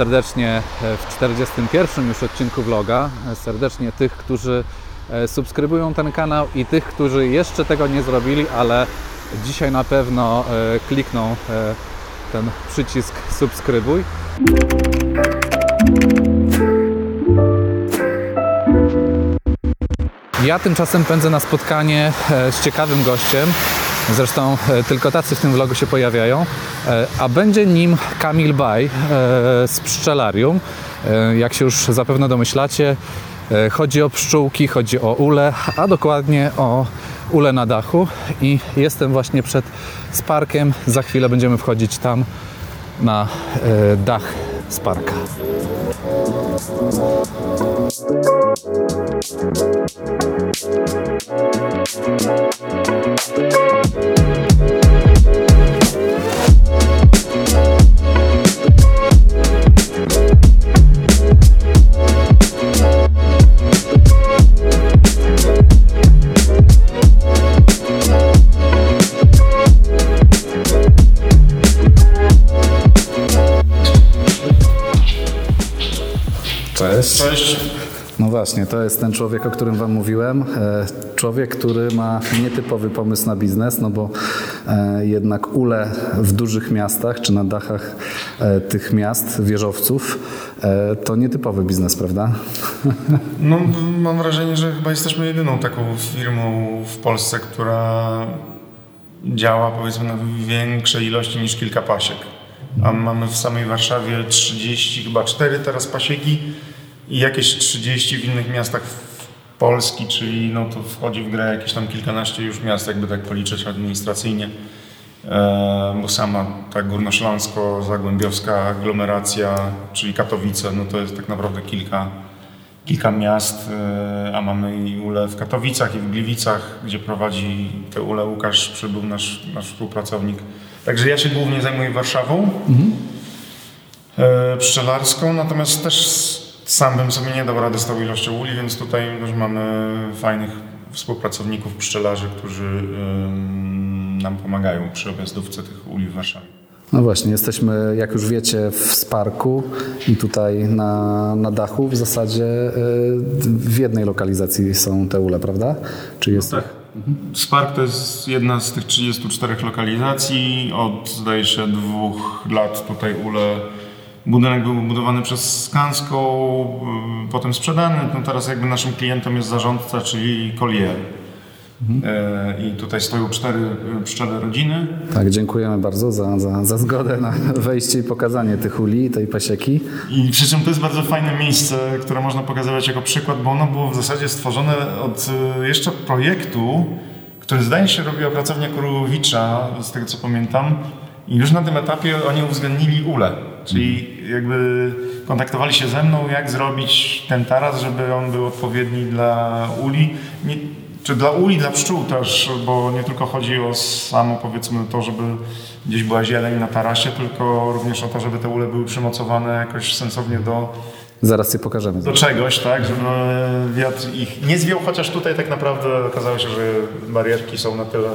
Serdecznie w 41 już odcinku vloga. Serdecznie tych, którzy e, subskrybują ten kanał i tych, którzy jeszcze tego nie zrobili, ale dzisiaj na pewno e, klikną e, ten przycisk subskrybuj. Ja tymczasem pędzę na spotkanie z ciekawym gościem. Zresztą tylko tacy w tym vlogu się pojawiają. A będzie nim Kamil Baj z Pszczelarium. Jak się już zapewne domyślacie, chodzi o pszczółki, chodzi o ule, a dokładnie o ule na dachu. I jestem właśnie przed Sparkiem. Za chwilę będziemy wchodzić tam na dach Sparka. Właśnie, to jest ten człowiek, o którym Wam mówiłem. E, człowiek, który ma nietypowy pomysł na biznes, no bo e, jednak ule w dużych miastach czy na dachach e, tych miast, wieżowców, to nietypowy biznes, prawda? No, mam wrażenie, że chyba jesteśmy jedyną taką firmą w Polsce, która działa powiedzmy na większej ilości niż kilka pasiek. A mamy w samej Warszawie 30, chyba 4 teraz pasieki i jakieś 30 w innych miastach Polski, czyli no to wchodzi w grę jakieś tam kilkanaście już miast, jakby tak policzyć administracyjnie. E, bo sama ta górnośląsko-zagłębiowska aglomeracja, czyli Katowice, no to jest tak naprawdę kilka, kilka miast, e, a mamy i ule w Katowicach i w Gliwicach, gdzie prowadzi te ule Łukasz, przybył nasz, nasz współpracownik. Także ja się głównie zajmuję Warszawą, mhm. e, pszczelarską, natomiast też sam bym sobie nie dał rady z tą ilością uli, więc tutaj już mamy fajnych współpracowników, pszczelarzy, którzy nam pomagają przy objazdówce tych uli w Warszawie. No właśnie, jesteśmy, jak już wiecie, w Sparku i tutaj na, na dachu w zasadzie y, w jednej lokalizacji są te ule, prawda? Czy jest... No tak. Spark to jest jedna z tych 34 lokalizacji. Od, zdaje się, dwóch lat tutaj ule Budynek był budowany przez Skanską, y, potem sprzedany. No teraz jakby naszym klientem jest zarządca, czyli Collier. Mhm. E, I tutaj stoją cztery y, pszczele rodziny. Tak, dziękujemy bardzo za, za, za zgodę na wejście i pokazanie tych uli, tej pasieki. I przy czym to jest bardzo fajne miejsce, które można pokazywać jako przykład, bo ono było w zasadzie stworzone od y, jeszcze projektu, który zdaje się robiła pracownia Kurowicza, z tego co pamiętam. I już na tym etapie oni uwzględnili ule. Czyli jakby kontaktowali się ze mną, jak zrobić ten taras, żeby on był odpowiedni dla uli. Nie, czy dla uli, dla pszczół też, bo nie tylko chodzi o samo powiedzmy to, żeby gdzieś była zieleń na tarasie, tylko również o to, żeby te ule były przymocowane jakoś sensownie do Zaraz je pokażemy. Do czegoś, tak, żeby wiatr ich nie zwiał, chociaż tutaj tak naprawdę okazało się, że barierki są na tyle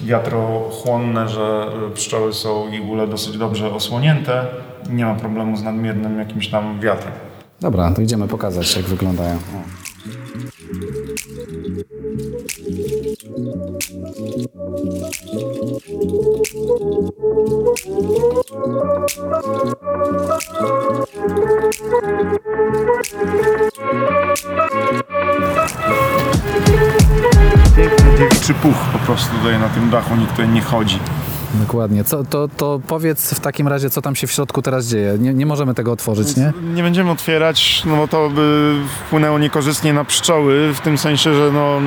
wiatrochłonne, że pszczoły są i ule dosyć dobrze osłonięte. Nie ma problemu z nadmiernym jakimś tam wiatrem. Dobra, to idziemy pokazać, jak wyglądają. O. dziewiczy puch po prostu tutaj na tym dachu, nikt tutaj nie chodzi. Dokładnie. Co, to, to powiedz w takim razie, co tam się w środku teraz dzieje. Nie, nie możemy tego otworzyć, nie? Nie będziemy otwierać, no bo to by wpłynęło niekorzystnie na pszczoły, w tym sensie, że no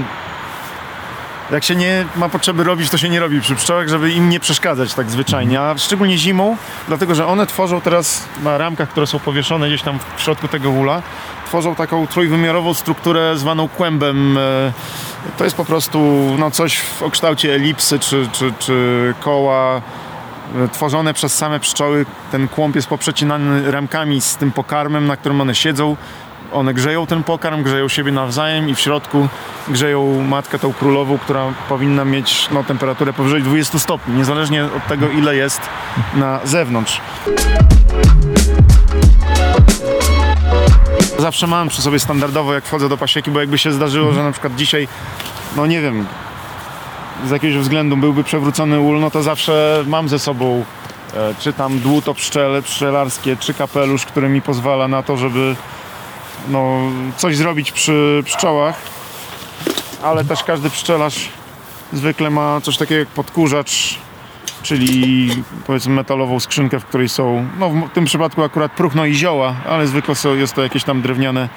jak się nie ma potrzeby robić, to się nie robi przy pszczołach, żeby im nie przeszkadzać tak zwyczajnie, a szczególnie zimą, dlatego że one tworzą teraz na ramkach, które są powieszone gdzieś tam w środku tego ula, tworzą taką trójwymiarową strukturę zwaną kłębem. E, to jest po prostu no, coś w kształcie elipsy czy, czy, czy koła e, tworzone przez same pszczoły. Ten kłąb jest poprzecinany ramkami z tym pokarmem, na którym one siedzą one grzeją ten pokarm, grzeją siebie nawzajem i w środku grzeją matkę tą królową, która powinna mieć no, temperaturę powyżej 20 stopni, niezależnie od tego ile jest na zewnątrz. Zawsze mam przy sobie standardowo, jak wchodzę do pasieki, bo jakby się zdarzyło, że na przykład dzisiaj, no nie wiem, z jakiegoś względu byłby przewrócony ul, no to zawsze mam ze sobą e, czy tam dłuto pszczele, pszczelarskie, czy kapelusz, który mi pozwala na to, żeby no, coś zrobić przy pszczołach, ale też każdy pszczelarz zwykle ma coś takiego jak podkurzacz, czyli powiedzmy metalową skrzynkę, w której są, no w tym przypadku akurat próchno i zioła, ale zwykle są, jest to jakieś tam drewniane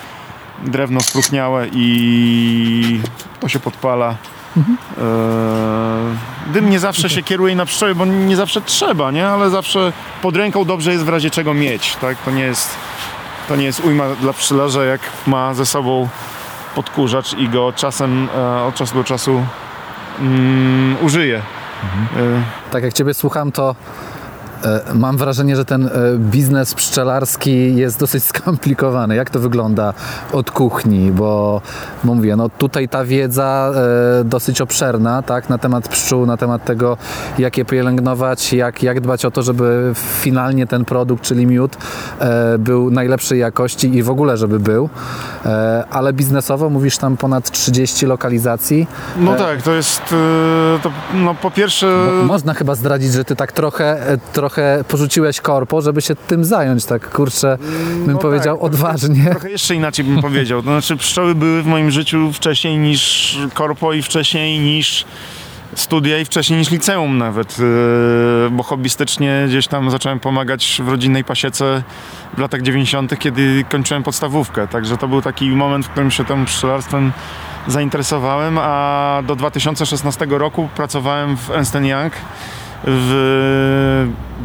drewno spróchniałe i to się podpala. Mhm. Eee, dym nie zawsze się kieruje na pszczoły, bo nie zawsze trzeba, nie? Ale zawsze pod ręką dobrze jest w razie czego mieć, tak? To nie jest, to nie jest ujma dla pszczelarza, jak ma ze sobą podkurzacz i go czasem e, od czasu do czasu mm, użyje. Mhm. Tak jak Ciebie słucham, to mam wrażenie, że ten e, biznes pszczelarski jest dosyć skomplikowany. Jak to wygląda od kuchni? Bo mówię, no tutaj ta wiedza e, dosyć obszerna, tak, na temat pszczół, na temat tego, jak je pielęgnować, jak, jak dbać o to, żeby finalnie ten produkt, czyli miód, był najlepszej jakości i w ogóle, żeby był. Ale biznesowo mówisz tam ponad 30 lokalizacji. No tak, to jest, to, no po pierwsze... Bo można chyba zdradzić, że ty tak trochę, trochę trochę porzuciłeś korpo, żeby się tym zająć, tak kurczę, bym no powiedział tak, odważnie. Trochę, jeszcze inaczej bym powiedział. To znaczy pszczoły były w moim życiu wcześniej niż korpo i wcześniej niż studia i wcześniej niż liceum nawet, yy, bo hobbystycznie gdzieś tam zacząłem pomagać w rodzinnej pasiece w latach 90., kiedy kończyłem podstawówkę. Także to był taki moment, w którym się tym pszczelarstwem zainteresowałem, a do 2016 roku pracowałem w Ernst Young w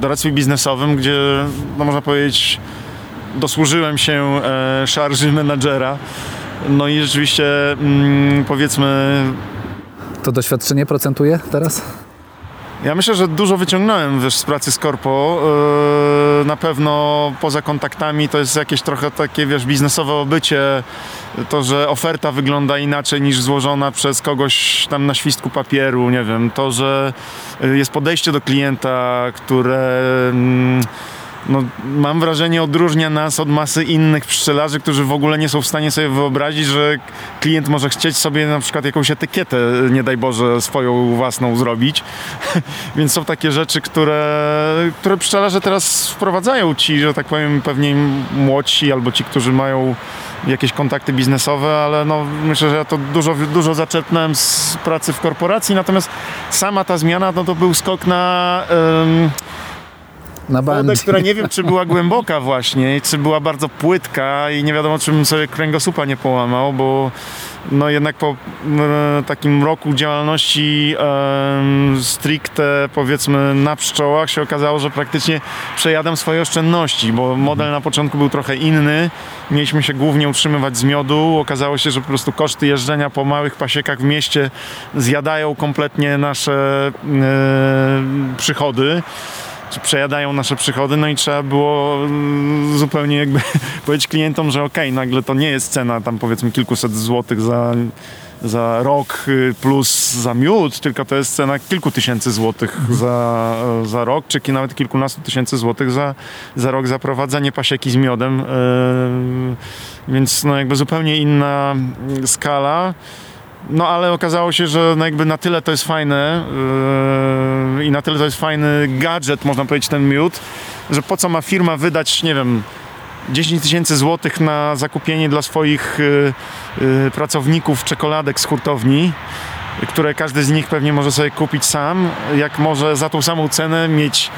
doradztwie biznesowym, gdzie no można powiedzieć dosłużyłem się e, szarży menadżera. No i rzeczywiście mm, powiedzmy... To doświadczenie procentuje teraz? Ja myślę, że dużo wyciągnąłem wiesz, z pracy z korpo. Yy, na pewno poza kontaktami to jest jakieś trochę takie wiesz, biznesowe obycie. To, że oferta wygląda inaczej niż złożona przez kogoś tam na świstku papieru, nie wiem. To, że jest podejście do klienta, które. Mm, no, mam wrażenie, odróżnia nas od masy innych pszczelarzy, którzy w ogóle nie są w stanie sobie wyobrazić, że klient może chcieć sobie na przykład jakąś etykietę, nie daj Boże, swoją własną zrobić. Więc są takie rzeczy, które, które pszczelarze teraz wprowadzają ci, że tak powiem, pewnie młodsi albo ci, którzy mają jakieś kontakty biznesowe, ale no, myślę, że ja to dużo, dużo zaczerpnąłem z pracy w korporacji, natomiast sama ta zmiana no, to był skok na na wodę, która nie wiem, czy była głęboka właśnie, czy była bardzo płytka i nie wiadomo, czy bym sobie kręgosłupa nie połamał, bo no jednak po e, takim roku działalności e, stricte powiedzmy na pszczołach się okazało, że praktycznie przejadam swoje oszczędności, bo model na początku był trochę inny. Mieliśmy się głównie utrzymywać z miodu. Okazało się, że po prostu koszty jeżdżenia po małych pasiekach w mieście zjadają kompletnie nasze e, przychody czy przejadają nasze przychody, no i trzeba było mm, zupełnie jakby powiedzieć klientom, że okej, okay, nagle to nie jest cena tam powiedzmy kilkuset złotych za, za rok y, plus za miód, tylko to jest cena kilku tysięcy złotych za, za rok, czy nawet kilkunastu tysięcy złotych za, za rok za prowadzenie pasieki z miodem. Yy, więc no jakby zupełnie inna skala. No ale okazało się, że no jakby na tyle to jest fajne yy, i na tyle to jest fajny gadżet, można powiedzieć, ten miód, że po co ma firma wydać, nie wiem, 10 tysięcy złotych na zakupienie dla swoich yy, yy, pracowników czekoladek z hurtowni, które każdy z nich pewnie może sobie kupić sam, jak może za tą samą cenę mieć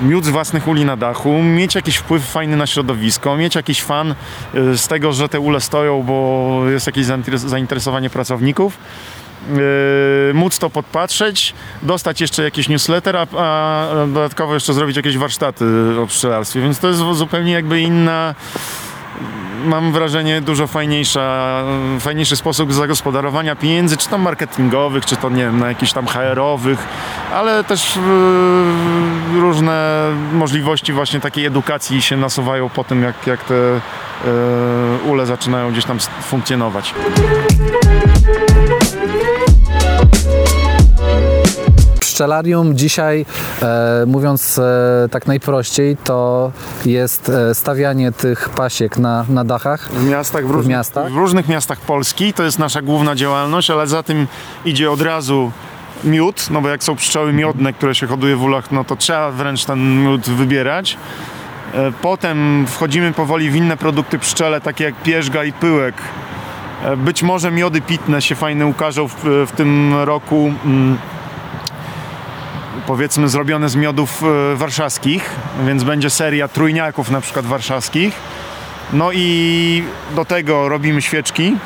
miód z własnych uli na dachu, mieć jakiś wpływ fajny na środowisko, mieć jakiś fan y, z tego, że te ule stoją, bo jest jakieś zainteresowanie pracowników. Yy, móc to podpatrzeć, dostać jeszcze jakiś newsletter, a, a, dodatkowo jeszcze zrobić jakieś warsztaty o pszczelarstwie, więc to jest zupełnie jakby inna mam wrażenie, dużo fajniejsza, fajniejszy sposób zagospodarowania pieniędzy, czy to marketingowych, czy to nie wiem, na jakichś tam HR-owych, ale też yy, różne możliwości właśnie takiej edukacji się nasuwają po tym, jak, jak te yy, ule zaczynają gdzieś tam funkcjonować. Pszczelarium dzisiaj, e, mówiąc e, tak najprościej, to jest e, stawianie tych pasiek na, na dachach. W miastach, w różnych, miastach? w różnych miastach Polski. To jest nasza główna działalność, ale za tym idzie od razu miód, no bo jak są pszczoły miodne, które się hoduje w ulach, no to trzeba wręcz ten miód wybierać. E, Potem wchodzimy powoli w inne produkty pszczele, takie jak pierzga i pyłek. E, Być może miody pitne się fajne ukażą w, w tym roku. Powiedzmy zrobione z miodów e, warszawskich, więc będzie seria trójniaków na przykład warszawskich. No i do tego robimy świeczki.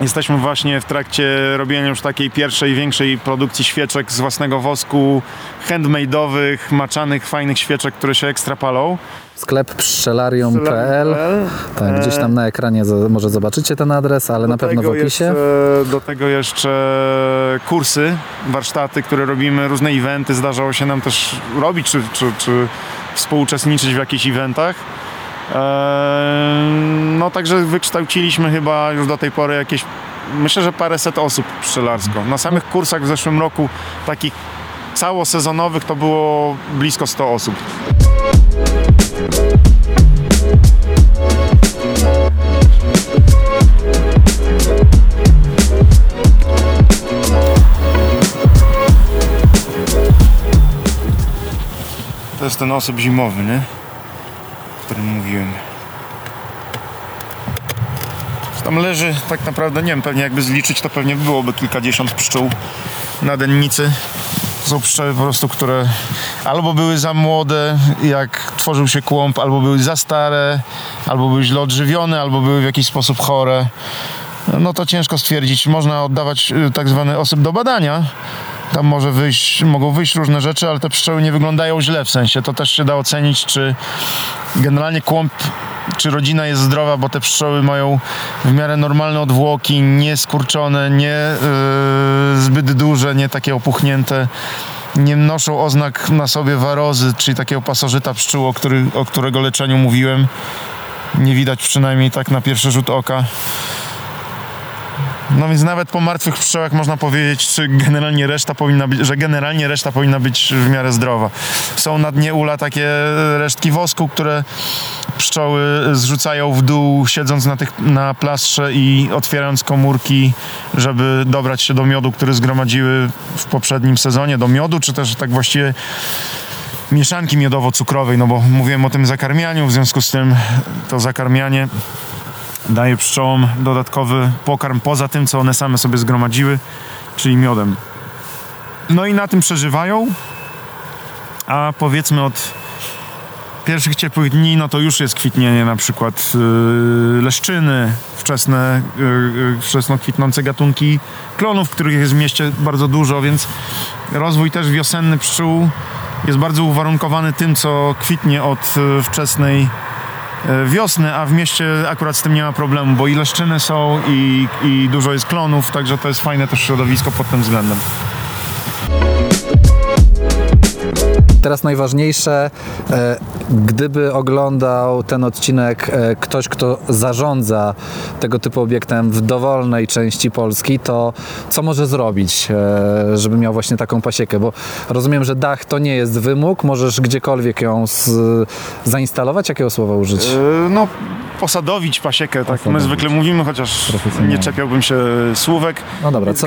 Jesteśmy właśnie w trakcie robienia już takiej pierwszej, większej produkcji świeczek z własnego wosku, handmade'owych, maczanych, fajnych świeczek, które się ekstra palą. Sklep pszczelarium.pl tak, gdzieś tam na ekranie może zobaczycie ten adres, ale na pewno w opisie. Jeszcze, do tego jeszcze kursy, warsztaty, które robimy, różne eventy. Zdarzało się nam też robić, czy, czy, czy współuczestniczyć w jakichś eventach. Eee, No także wykształciliśmy chyba już do tej pory jakieś, myślę, że paręset osób pszczelarsko. Na samych kursach w zeszłym roku takich całosezonowych to było blisko 100 osób. To jest ten osób zimowy, nie? O którym mówiłem. Tam leży tak naprawdę, nie wiem, pewnie jakby zliczyć, to pewnie byłoby kilkadziesiąt pszczół na dennicy. Są pszczoły po prostu, które albo były za młode, jak tworzył się kłąb, albo były za stare, albo były źle odżywione, albo były w jakiś sposób chore. No to ciężko stwierdzić. Można oddawać y, tak zwany osób do badania. Tam może wyjść, mogą wyjść różne rzeczy, ale te pszczoły nie wyglądają źle w sensie. To też się da ocenić, czy generalnie kłąb, czy rodzina jest zdrowa, bo te pszczoły mają w miarę normalne odwłoki, nie skurczone, nie yy, zbyt duże, nie takie opuchnięte. Nie noszą oznak na sobie warozy, czyli takiego pasożyta pszczół, o, który, o którego leczeniu mówiłem. Nie widać przynajmniej tak na pierwszy rzut oka. No więc nawet po martwych pszczołach można powiedzieć, czy generalnie reszta powinna być, że generalnie reszta powinna być w miarę zdrowa. Są na dnie ula takie resztki wosku, które pszczoły zrzucają w dół, siedząc na, tych, na plastrze i otwierając komórki, żeby dobrać się do miodu, który zgromadziły w poprzednim sezonie, do miodu, czy też tak właściwie mieszanki miodowo-cukrowej, no bo mówiłem o tym zakarmianiu, w związku z tym to zakarmianie daje pszczołom dodatkowy pokarm poza tym, co one same sobie zgromadziły, czyli miodem. No i na tym przeżywają, a powiedzmy od pierwszych ciepłych dni, no to już jest kwitnienie na przykład yy, leszczyny, wczesne, yy, yy, wczesno kwitnące gatunki klonów, których jest w mieście bardzo dużo, więc rozwój też wiosenny pszczół jest bardzo uwarunkowany tym, co kwitnie od yy, wczesnej wiosny, a w mieście akurat z tym nie ma problemu, bo i leszczyny są i, i dużo jest klonów, także to jest fajne też środowisko pod tym względem. Teraz najważniejsze, e, gdyby oglądał ten odcinek e, ktoś, kto zarządza tego typu obiektem w dowolnej części Polski, to co może zrobić, e, żeby miał właśnie taką pasiekę? Bo rozumiem, że dach to nie jest wymóg, możesz gdziekolwiek ją zainstalować. Jakiego słowa użyć? No, posadowić pasiekę, tak my Posadowić. zwykle mówimy, chociaż nie czepiałbym się słówek. No dobra, co,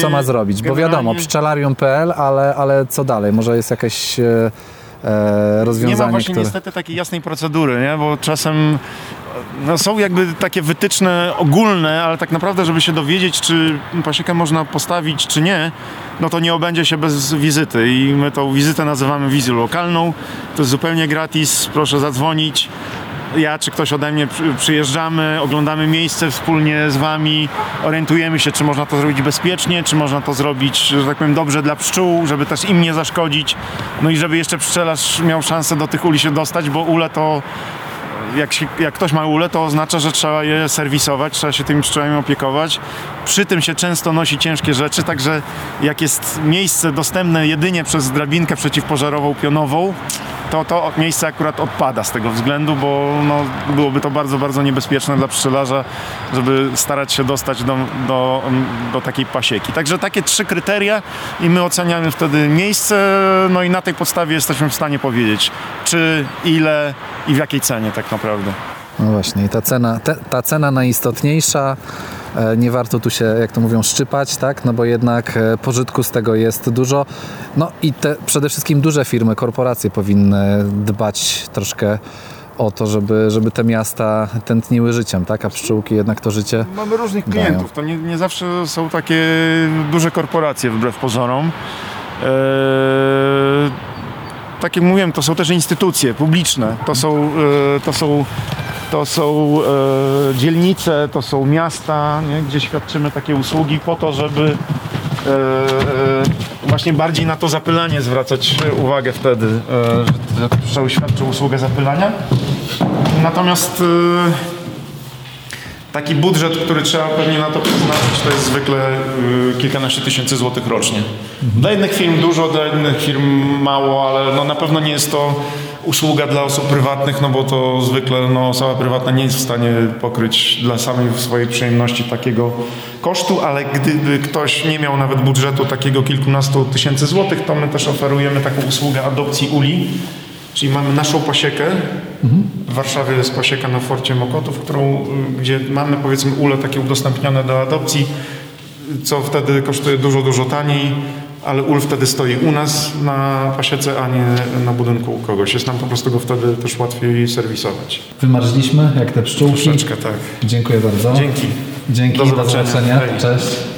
co ma zrobić? Bo wiadomo, pszczelarium.pl, ale, ale co dalej? Może jest jakieś e, rozwiązanie, Nie ma właśnie które... niestety takiej jasnej procedury, nie? bo czasem no, są jakby takie wytyczne ogólne, ale tak naprawdę, żeby się dowiedzieć, czy pasiekę można postawić, czy nie, no to nie obędzie się bez wizyty i my tą wizytę nazywamy wizją lokalną. To jest zupełnie gratis, proszę zadzwonić. Ja czy ktoś ode mnie przy- przyjeżdżamy, oglądamy miejsce wspólnie z Wami, orientujemy się, czy można to zrobić bezpiecznie, czy można to zrobić, że tak powiem, dobrze dla pszczół, żeby też im nie zaszkodzić, no i żeby jeszcze pszczelarz miał szansę do tych uli się dostać, bo ule to jak, się, jak ktoś ma ule, to oznacza, że trzeba je serwisować, trzeba się tymi pszczołami opiekować. przy tym się często nosi ciężkie rzeczy, także jak jest miejsce dostępne jedynie przez drabinkę przeciwpożarową pionową, to to miejsce akurat odpada z tego względu, bo no, byłoby to bardzo, bardzo niebezpieczne dla pszczelarza, żeby starać się dostać do, do, do takiej pasieki. Także takie trzy kryteria i my oceniamy wtedy miejsce, no i na tej podstawie jesteśmy w stanie powiedzieć, czy, ile i w jakiej cenie tak naprawdę. No właśnie, i ta cena, te, ta cena najistotniejsza, nie warto tu się, jak to mówią, szczypać, tak? No bo jednak e, pożytku z tego jest dużo. No i te przede wszystkim duże firmy, korporacje powinny dbać troszkę o to, żeby, żeby te miasta tętniły życiem, tak? A pszczółki jednak to życie. Mamy różnych dają. klientów. To nie, nie zawsze są takie duże korporacje wbrew pozorom. Eee, tak jak mówiłem, to są też instytucje publiczne. To są, e, to są, to są e, dzielnice, to są miasta, nie? gdzie świadczymy takie usługi po to, żeby e, e, właśnie bardziej na to zapylanie zwracać uwagę wtedy, e, że pszczoły świadczą usługę zapylania. Natomiast e, Taki budżet, który trzeba pewnie na to przeznaczyć, to jest zwykle y, kilkanaście tysięcy złotych rocznie. Dla jednych firm dużo, dla innych firm mało, ale no na pewno nie jest to usługa dla osób prywatnych, no bo to zwykle no, osoba prywatna nie jest w stanie pokryć dla samej swojej przyjemności takiego kosztu, ale gdyby ktoś nie miał nawet budżetu takiego kilkunastu tysięcy złotych, to my też oferujemy taką usługę adopcji uli, Czyli mamy naszą pasiekę. W Warszawie jest pasieka na Forcie Mokotów, którą, y, gdzie mamy powiedzmy ule takie udostępnione do adopcji, co wtedy kosztuje dużo, dużo taniej, ale ul wtedy stoi u nas na pasiece, a nie na budynku u kogoś. Jest nam po prostu go wtedy też łatwiej serwisować. Wymarzliśmy, jak te pszczółki. Troszeczkę tak. Dziękuję bardzo. Dzięki. Dzięki, Do do zobaczenia. zobaczenia. Hej. Cześć.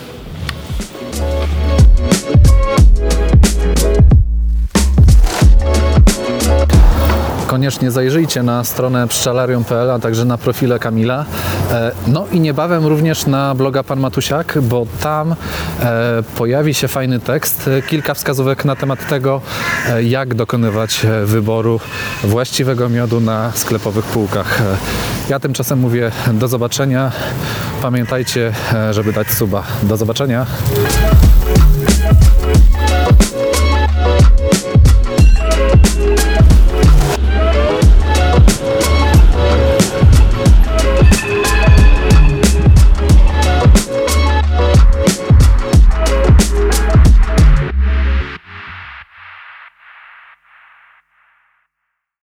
Koniecznie zajrzyjcie na stronę pszczelarium.pl, a także na profile Kamila. E, No i niebawem również na bloga Pan Matusiak, bo tam e, pojawi się fajny tekst, kilka wskazówek na temat tego, e, jak dokonywać wyboru właściwego miodu na sklepowych półkach. Ja tymczasem mówię do zobaczenia. Pamiętajcie, żeby dać suba. Do zobaczenia.